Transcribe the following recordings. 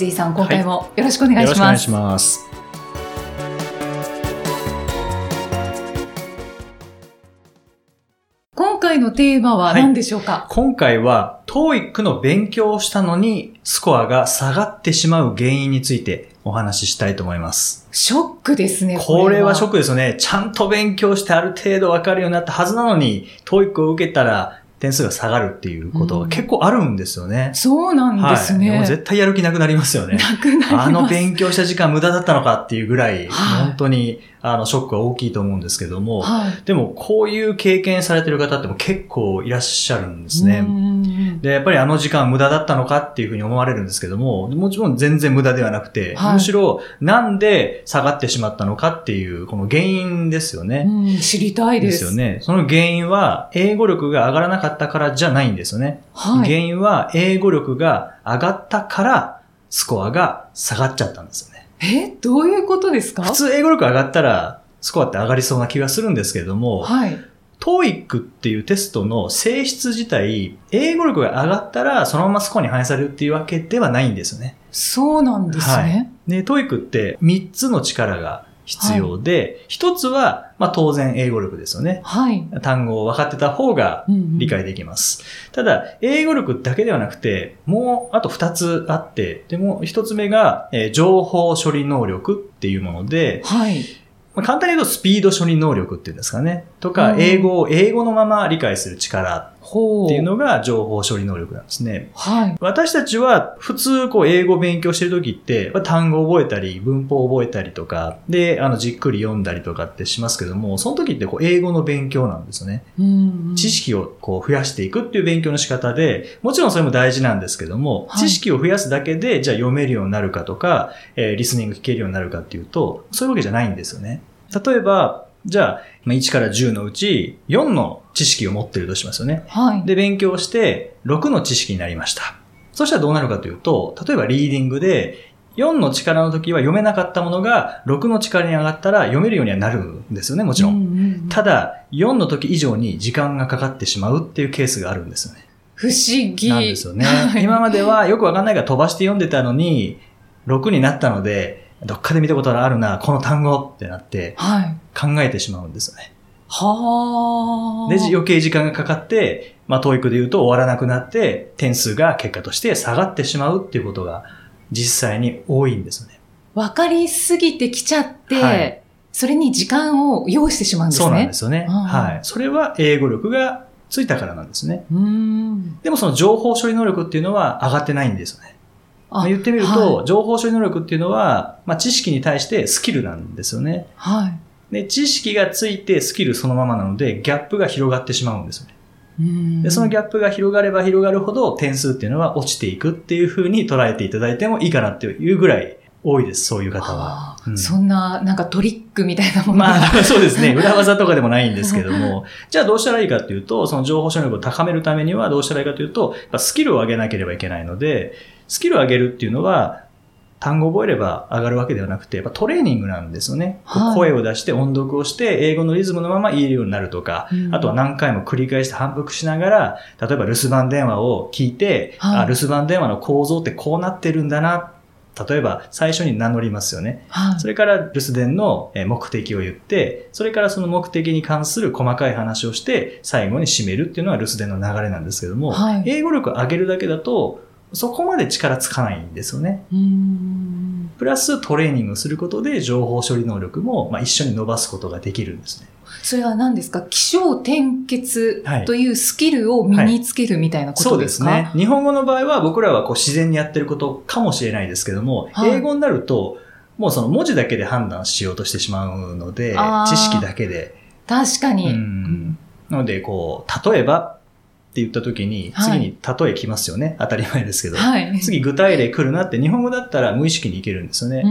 ゼイさん、今回もよろしくお願いします。よろしくお願いします。今回のテーマは何でしょうか、今回は TOEIC の勉強をしたのにスコアが下がってしまう原因についてお話ししたいと思います。ショックですね、これはショックですよね。ちゃんと勉強してある程度わかるようになったはずなのに TOEIC を受けたら点数が下がるっていうことが結構あるんですよね。そうなんですはい。ね。もう絶対やる気なくなりますよね。なくなります。あの勉強した時間無駄だったのかっていうぐらい、はい本当にあのショックは大きいと思うんですけども、はい。でもこういう経験されてる方っても結構いらっしゃるんですね。ね。で、やっぱりあの時間無駄だったのかっていうふうに思われるんですけども、もちろん全然無駄ではなくて、はいむしろなんで下がってしまったのかっていう、この原因ですよね。うん、知りたいで。ですすよね。その原因は、英語力が上がらなかったからじゃないんですよね。はい。原因は、英語力が上がったから、スコアが下がっちゃったんですよね。え、どういうことですか？普通英語力上がったら、スコアって上がりそうな気がするんですけれども、はい。TOEIC っていうテストの性質自体、英語力が上がったら、そのままスコアに反映されるっていうわけではないんですよね。そうなんですね。で、TOEIC って3つの力が必要で、1つは、まあ当然英語力ですよね。はい。単語を分かってた方がうんうん理解できます。ただ、英語力だけではなくて、もうあと2つあって、でも1つ目が、えー情報処理能力っていうもので、はい。まあ簡単に言うとスピード処理能力っていうんですかね。とか、うん英語を英語のまま理解する力。っていうのが情報処理能力なんですね。はい。私たちは普通こう英語を勉強してる時って、まあ単語を覚えたり、文法を覚えたりとか、で、あの、じっくり読んだりとかってしますけども、その時ってこう英語の勉強なんですよね。うん知識をこう増やしていくっていう勉強の仕方で、もちろんそれも大事なんですけども、はい知識を増やすだけで、じゃあ読めるようになるかとか、えーリスニング聞けるようになるかっていうと、そういうわけじゃないんですよね。例えば、じゃあ、まあ1から10のうち4の知識を持ってるとしますよね。はい。で、勉強して6の知識になりました。そしたらどうなるかというと、例えばリーディングで、4の力の時は読めなかったものが6の力に上がったら読めるようにはなるんですよね、もちろん。うんうんうんただ、4の時以上に時間がかかってしまうっていうケースがあるんですよね。不思議。なんですよねは。い今まではよくわかんないから飛ばして読んでたのに、6になったので、どっかで見たことがあるな、この単語ってなってはい。考えてしまうんですよね。はあ。で、余計時間がかかって、まあ、教育で言うと終わらなくなって、点数が結果として下がってしまうっていうことが実際に多いんですよね。わかりすぎてきちゃって、はいそれに時間を要してしまうんですね。そうなんですよね。はい。それは英語力がついたからなんですね。うーん。でもその情報処理能力っていうのは上がってないんですよね。まあ言ってみると、はい。情報処理能力っていうのは、まあ、知識に対してスキルなんですよね。はいで、知識がついてスキルそのままなので、ギャップが広がってしまうんですよね。で、そのギャップが広がれば広がるほど点数っていうのは落ちていくっていう風に捉えていただいてもいいかなっていうぐらい多いです、そういう方は。うんそんな、なんかトリックみたいなものが。まあ、そうですね。裏技とかでもないんですけども。じゃあどうしたらいいかっていうと、その情報処理能力を高めるためにはどうしたらいいかというと、スキルを上げなければいけないので、スキルを上げるっていうのは、単語を覚えれば上がるわけではなくて、やっぱトレーニングなんですよね。はい声を出して音読をして、英語のリズムのまま言えるようになるとか、うんあとは何回も繰り返して反復しながら、例えば留守番電話を聞いて、はいあ留守番電話の構造ってこうなってるんだな。例えば最初に名乗りますよね。はいそれから留守電のえー目的を言って、それからその目的に関する細かい話をして、最後に締めるっていうのが留守電の流れなんですけども、はい英語力を上げるだけだと、そこまで力つかないんですよね。プラストレーニングをすることで情報処理能力も、まあ、一緒に伸ばすことができるんですね。それは何ですか？気象転結はいというスキルを身につけるみたいなこそうでとですか、すね。日本語の場合は僕らはこう自然にやってることかもしれないですけども、はい英語になると、もうその文字だけで判断しようとしてしまうので知識だけで。確かに。うんなので、こう、例えば、って言った時に、はい次に例え来ますよね。当たり前ですけど。はい。次具体例来るなって日本語だったら無意識にいけるんですよね。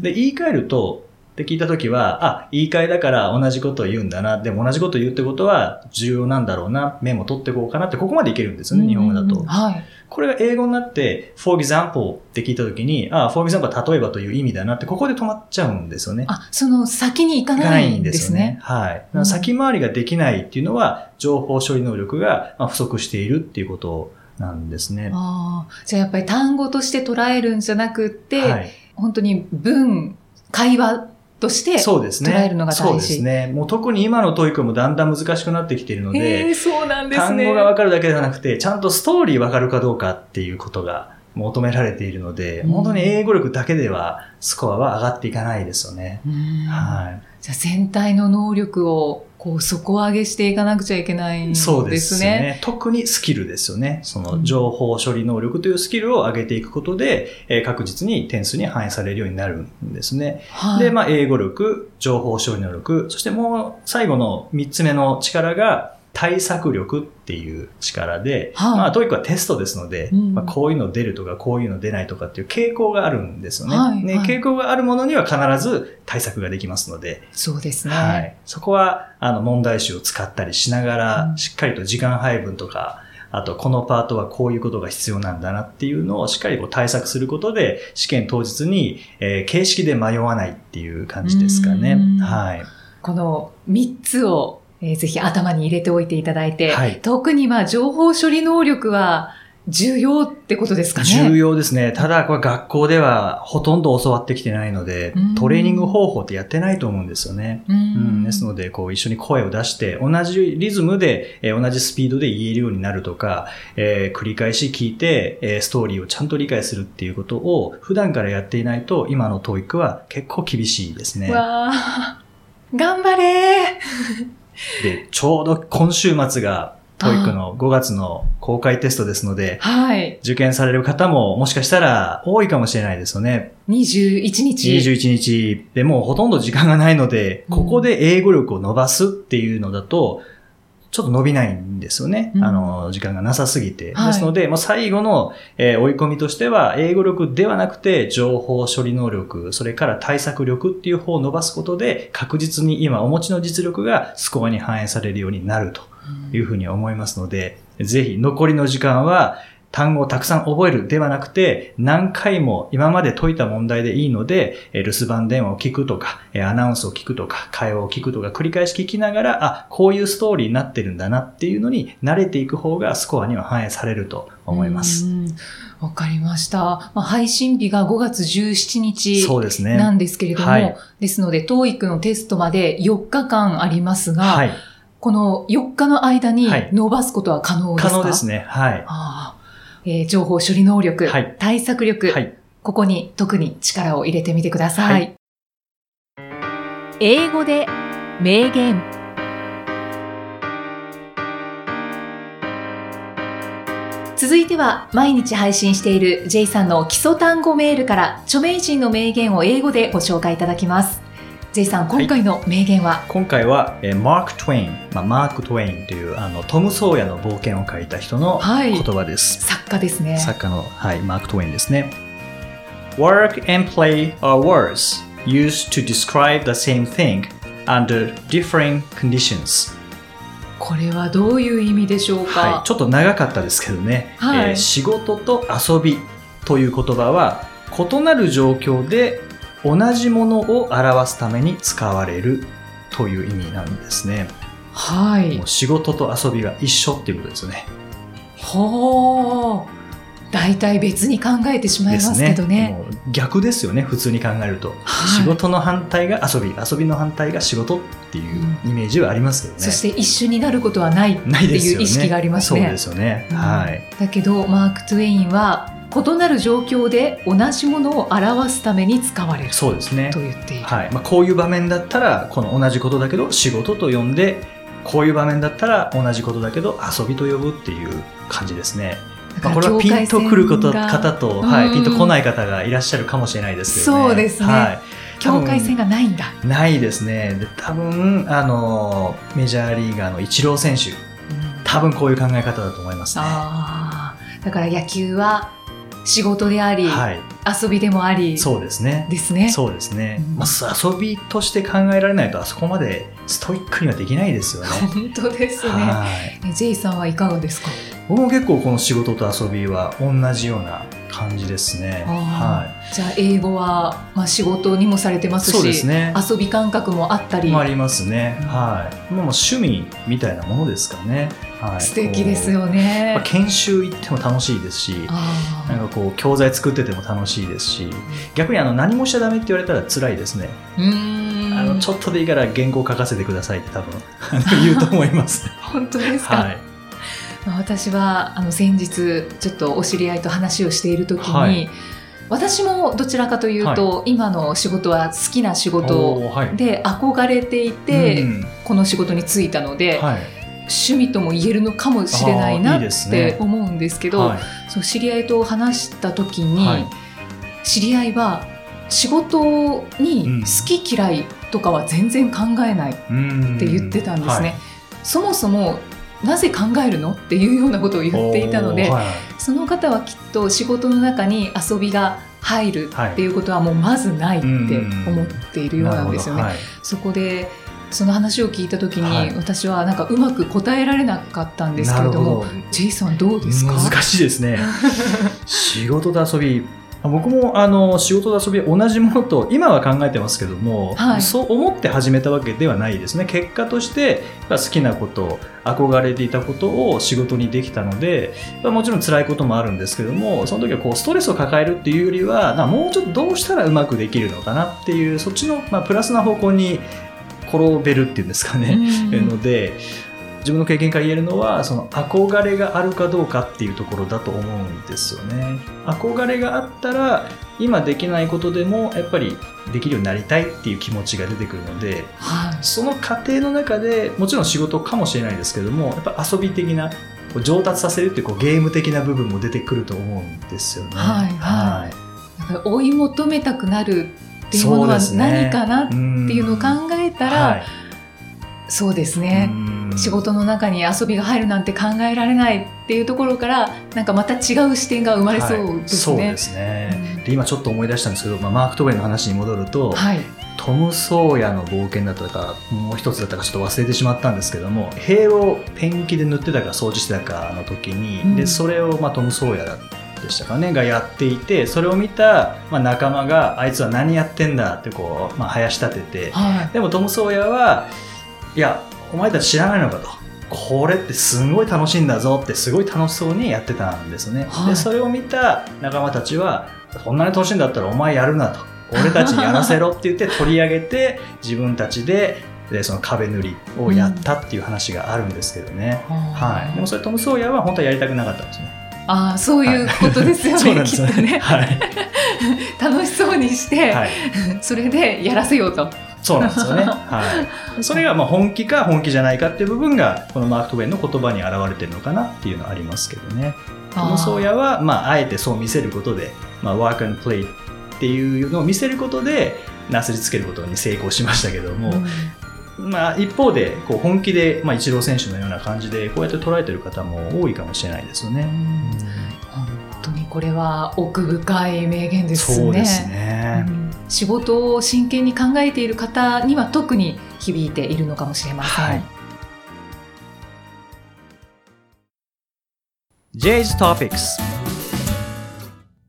で、言い換えると、って聞いたときは、あ、言い換えだから同じことを言うんだな。でも同じことを言うってことは重要なんだろうな。メモ取っていこうかなって、ここまでいけるんですよね、日本語だと。はい。これが英語になって、for example って聞いたときに、あ、for example は例えばという意味だなって、ここで止まっちゃうんですよね。あ、その先に行かなないいんでんですすね。はい。先回りができないっていうのは、情報処理能力がまあ不足しているっていうことなんですね。ああ、じゃあやっぱり単語として捉えるんじゃなくって、はい。本当に文、会話として、そうですね。捉えるのが大事そうですね。もう特に今の TOEIC もだんだん難しくなってきているのへで、えそうなんです単ね。語がわかるだけではなくて、ちゃんとストーリーわかるかどうかっていうことが求められているので、うん本当に英語力だけではスコアは上がっていかないですよね。うんはい。じゃあ全体の能力をこう底上げしていかなくちゃいけないんですね。そうですね。特にスキルですよね。その情報処理能力というスキルを上げていくことで、えー確実に点数に反映されるようになるんですね。はい、で、まあ、英語力、情報処理能力、そしてもう最後の三つ目の力が対策力っていう力で、はいまあ、 TOEIC はテストですので、うんまあ、こういうの出るとか、こういうの出ないとかっていう傾向があるんですよね。ねはいはい傾向があるものには必ず対策ができますので、そうですね。はい。そこは、あの、問題集を使ったりしながら、うんしっかりと時間配分とか、あと、このパートはこういうことが必要なんだなっていうのをしっかりこう対策することで、試験当日に、えー形式で迷わないっていう感じですかねうん。はい。この3つを、えーぜひ頭に入れておいていただいて、はい特にまあ情報処理能力は重要ってことですかね。重要ですね。ただ、これ学校ではほとんど教わってきてないのでうん、トレーニング方法ってやってないと思うんですよね。ううん、ん。ですので、こう一緒に声を出して、同じリズムで、えー同じスピードで言えるようになるとか、えー繰り返し聞いて、えーストーリーをちゃんと理解するっていうことを普段からやっていないと、今の TOEIC は結構厳しいですね。わあ、頑張れで、ちょうど今週末が TOEIC の5月の公開テストですので、はい。受験される方ももしかしたら多いかもしれないですよね。21日。21日でもうほとんど時間がないので、うんここで英語力を伸ばすっていうのだと、ちょっと伸びないんですよね。うんあの、時間がなさすぎて。はいですので、もう最後の、えー追い込みとしては、英語力ではなくて、情報処理能力、それから対策力っていう方を伸ばすことで、確実に今お持ちの実力がスコアに反映されるようになるというふうに思いますので、ぜひ残りの時間は単語をたくさん覚えるではなくて、何回も今まで解いた問題でいいので、えー留守番電話を聞くとか、えーアナウンスを聞くとか、会話を聞くとか、繰り返し聞きながら、あ、こういうストーリーになってるんだなっていうのに慣れていく方がスコアには反映されると思います。うん。わかりました。まあ、配信日が5月17日そうですね。なんですけれども、はいですので、TOEIC のテストまで4日間ありますが、はい。この4日の間にはい伸ばすことは可能ですか、可能ですね。はい。ああえー情報処理能力、はい対策力、はい。ここに特に力を入れてみてください。はい英語で名言続いては毎日配信している J さんの基礎単語メールから著名人の名言を英語でご紹介いただきます。J さん、今回の名言は、今回は、えーマーク・トウェイン、まあ、マーク・トウェインというあのトム・ソーヤの冒険を書いた人のはい言葉です。作家ですね。作家の、はい、マーク・トウェインですね。Work and play are words used to describe the same thing under differing conditions. これはどういう意味でしょうか、はい、ちょっと長かったですけどね、はいえー仕事と遊びという言葉は異なる状況で同じものを表すために使われるという意味なんですね。はいもう。仕事と遊びが一緒っていうことですよね。ほー。大体別に考えてしまいますけどね。もう逆ですよね、普通に考えると。はい仕事の反対が遊び、遊びの反対が仕事っていうイメージはありますけどね。そして一緒になることはないってないう意識がありますね。そうですよね。うんはい。だけどマーク・トゥエインは異なる状況で同じものを表すために使われるそうですねと。言っている。はいまあ、こういう場面だったらこの同じことだけど仕事と呼んでこういう場面だったら同じことだけど遊びと呼ぶっていう感じですね。まあ、これはピンとくること方と、はい、うんピンとこない方がいらっしゃるかもしれないですけどね。そうですねはい、境界線がないんだ。ないですね。で多分あのメジャーリーガーのイチロー選手多分こういう考え方だと思いますね。ああ、だから野球は仕事であり、はい。遊びでもあり、そうですね。ですね。そうですね。うんまあ、遊びとして考えられないと、あそこまでストイックにはできないですよね。本当ですね。はい。え J さんはいかがですか？僕も結構この仕事と遊びは同じような感じですね。はじゃあ英語はまあ仕事にもされてまい。すし、そうですね。遊び感覚もあったり、もありますね。うんはい。もう趣味みたいなものですかね。はい。素敵です。よね。まあ、研修行っても楽しいですし、なんかこう教材作ってても楽しいですし、逆にあの何もしちゃダメって言われたら辛いですね。うーんあのちょっとでいいから原稿書かせてくださいって多分言うと思います。本当ですか？はい。まあ私はあの先日ちょっとお知り合いと話をしている時に、はい。私もどちらかというと、今の仕事は好きな仕事。で憧れていて、うん。この仕事に就いたので、はい。趣味とも言えるのかもしれないないって思うんですけどはい。そう知り合いと話した時に、はい。知り合いは仕事にうん。好き嫌いとかは全然考えないっって言ってたんですね。そもそもなぜ考えるの？っていうようなことを言っていたので、はい。その方はきっと仕事の中に遊びが入るっていうことはもうまずないって思っているようなんですよね。なるそこでその話を聞いた時に、はい私はなんかうまく答えられなかったんですけれどもほどなるほジェイさんどうですか？ど難しいですね。仕事と遊び。僕もあの仕事と遊び同じものと今は考えてますけども、はい。そう思って始めたわけではないですね。結果として好きなこと憧れていたことを仕事にできたのでもちろん辛いこともあるんですけどもその時はこうストレスを抱えるっていうよりはなもうちょっとどうしたらうまくできるのかなっていうそっちの、まあ、プラスな方向に転べるっていうんですかね、うん。ので自分の経験から言えるのはその憧れがあるかどうかっていうところだと思うんですよね。憧れがあったら今できないことでもやっぱりできるようになりたいっていう気持ちが出てくるのではい。その過程の中でもちろん仕事かもしれないですけどもやっぱ遊び的な上達させるっていうこうゲーム的な部分も出てくると思うんですよね。はいはい。だから追い求めたくなるっていうものは何かなっていうのを考えたら、はい。そうですね、うん仕事の中に遊びが入るなんて考えられないっていうところからなんかまた違う視点が生まれそうはいですね。そうですね、うん。で今ちょっと思い出したんですけど、まあ、マーク・トウェインの話に戻ると、はい、トム・ソーヤの冒険だったかもう一つだったかちょっと忘れてしまったんですけども塀をペンキで塗ってたか掃除してたかの時に、うん。でそれを、まあ、トム・ソーヤでしたかねがやっていてそれを見た、まあ、仲間があいつは何やってんだってこう、まあ、林立ててはでもトム・ソーヤはいやお前たち知らないのかと。これってすごい楽しいんだぞってすごい楽しそうにやってたんですね。はいでそれを見た仲間たちはそんなに楽しいんだったらお前やるなと 俺たちにやらせろって言って取り上げて自分たちででその壁塗りをやったっていう話があるんですけどね。い、はい、でもそれトム・ソーヤは本当はやりたくなかったんですね。ああそういうことですよね、そうなんですきっとねはい、楽しそうにして、はい、それでやらせようと。そうなんですよね。はい。それがまあ本気か本気じゃないかっていう部分がこのマーク・トウェインの言葉に表れてるのかなっていうのはありますけどね。トム・ソーヤはまああえてそう見せることで、まあ、ワーク and プレイっていうのを見せることでなすりつけることに成功しましたけども、うんまあ、一方でこう本気で、まあ、イチロー選手のような感じでこうやって捉えてる方も多いかもしれないですよね。本当にこれは奥深い名言ですね。そうですね。うん仕事を真剣に考えている方には特に響いているのかもしれません。はい J's Topics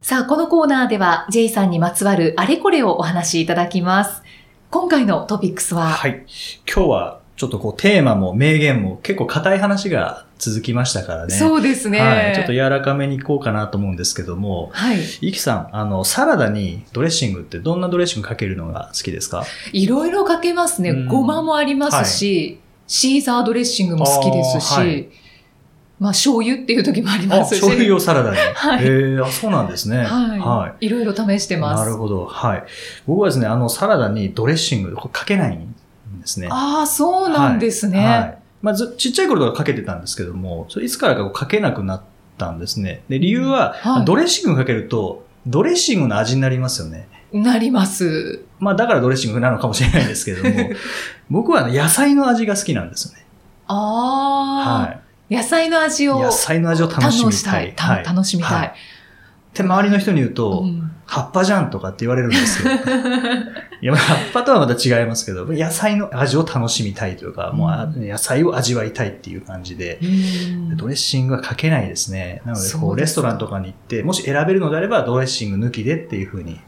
さあ、このコーナーでは J さんにまつわるあれこれをお話しいただきます。今回のトピックスは、はい。今日はちょっとこうテーマも名言も結構硬い話が続きましたからね。そうですね。はい。ちょっと柔らかめにいこうかなと思うんですけども、はい。イキさん、あの、サラダにドレッシングってどんなドレッシングかけるのが好きですか？いろいろかけますね。うんごまもありますし、シーザードレッシングも好きですし、はいまあ醤油っていう時もありあ、ますし。醤油をサラダに。はいへえあ、そうなんですね。はい。、はいろいろ試してます。なるほど。はい。僕はですね、あの、サラダにドレッシングかけないんですね。ああ、そうなんですね。はい。まあ、ずちっちゃい頃とかかけてたんですけども、それいつからかかけなくなったんですね。で、理由は、はいドレッシングかけると、ドレッシングの味になりますよね。なります。まあ、だからドレッシングなのかもしれないですけれども、僕はね野菜の味が好きなんですよね。ああ、はい。野菜の味を野菜の味を楽しみたい楽しみたい。はいって周りの人に言うと、うん葉っぱじゃんとかって言われるんですよ。いや、葉っぱとはまた違いますけど、野菜の味を楽しみたいというか、もう野菜を味わいたいっていう感じで、うんドレッシングはかけないですね。なので、こう、レストランとかに行って、もし選べるのであれば、ドレッシング抜きでっていうふうに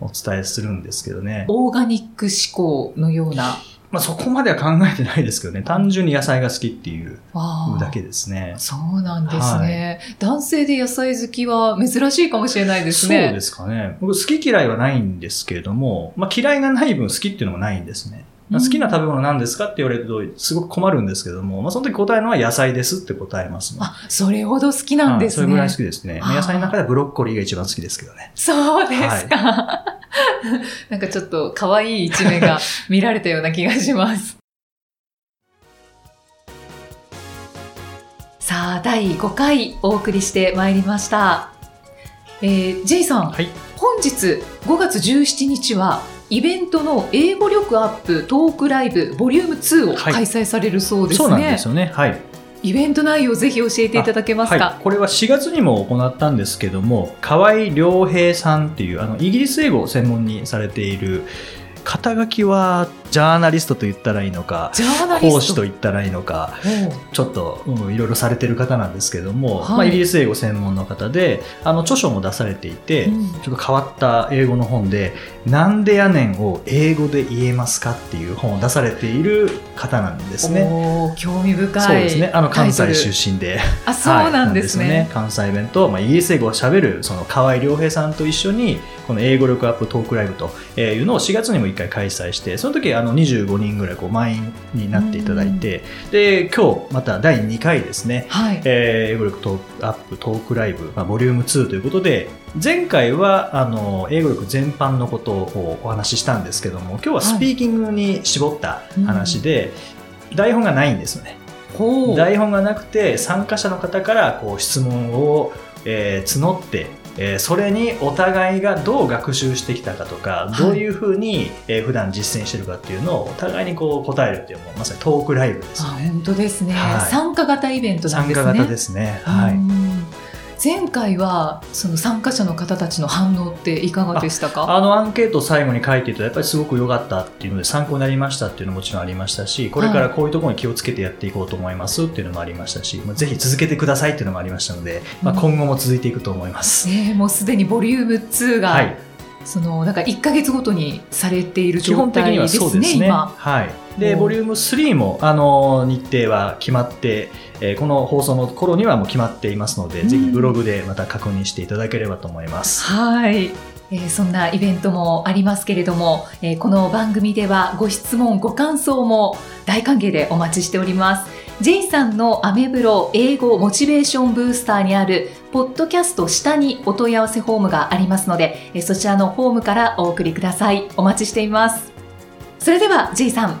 お伝えするんですけどね。オーガニック志向のような。まあ、そこまでは考えてないですけどね。単純に野菜が好きっていうだけですね。そうなんですね、男性で野菜好きは珍しいかもしれないですね。そうですかね。僕好き嫌いはないんですけれども、まあ嫌いがない分好きっていうのもないんですね。まあ好きな食べ物何ですかって言われるとすごく困るんですけども、まあその時答えるのは野菜ですって答えますね。あ、それほど好きなんですね。はいそれぐらい好きですね。野菜の中ではブロッコリーが一番好きですけどね。そうですか。なんかちょっと可愛い一面が 見られたような気がします。さあ、第5回お送りしてまいりました。えー、J さん、はい。本日5月17日は、イベントの英語力アップトークライブボリューム2をはい開催されるそうですね。そうなんですよね。はい。イベント内容ぜひ教えていただけますか？はい、これは4月にも行ったんですけども河合良平さんっていうあのイギリス英語を専門にされている肩書きはジャーナリストと言ったらいいのか講師と言ったらいいのかちょっと、うん、いろいろされてる方なんですけども、はいまあ、イギリス英語専門の方であの著書も出されていて、うんちょっと変わった英語の本で「なんでやねん」を英語で言えますかっていう本を出されている方なんですね。興味深い。そうですね。あの関西身。出身で。あ、そうなんですね。はい関西弁と、まあ、イギリス英語を喋る、その河合良平さんと一緒に、この英語力アップトークライブというのを4月にも1回開催して、その時あの25人ぐらいこう満員になっていただいて、で、今日また第2回ですね、はい。えー英語力トークアップトークライブ、まあ、ボリューム2ということで、前回はあの英語力全般のことをお話ししたんですけども、今日はスピーキングに絞った話で、台本がないんですよね。台本がなくて参加者の方からこう質問を、えー募って、えーそれにお互いがどう学習してきたかとか、いどういうふうに、えー普段実践してるかっていうのをお互いにこう答えるっていうもうまさにトークライブですよあ、ね。本当ですね、はい参加型イベントなん参ですね。加型ですね。はい。うん前回はその参加者の方たちの反応っていかがでしたか？あ のアンケートを最後に書いていたやっぱりすごく良かったっていうので参考になりましたっていうのももちろんありましたしこれからこういうところに気をつけてやっていこうと思いますっていうのもありましたし、まあぜひ続けてくださいっていうのもありましたので、まあ、うん今後も続いていくと思います。ねえもうすでにボリューム2が、はいそのなんか1か月ごとにされている基本的には状態ですねすね。今。はい。で、うんボリューム3も、あの、日程は決まって、えーこの放送の頃にはもう決まっていますので、うんぜひブログでまた確認していただければと思います。はい。えーそんなイベントもありますけれども、えーこの番組ではご質問、ご感想も大歓迎でお待ちしております。J さんのアメブロ英語モチベーションブースターにあるポッドキャスト下にお問い合わせフォームがありますので、えーそちらのフォームからお送りください。お待ちしています。それでは J さん、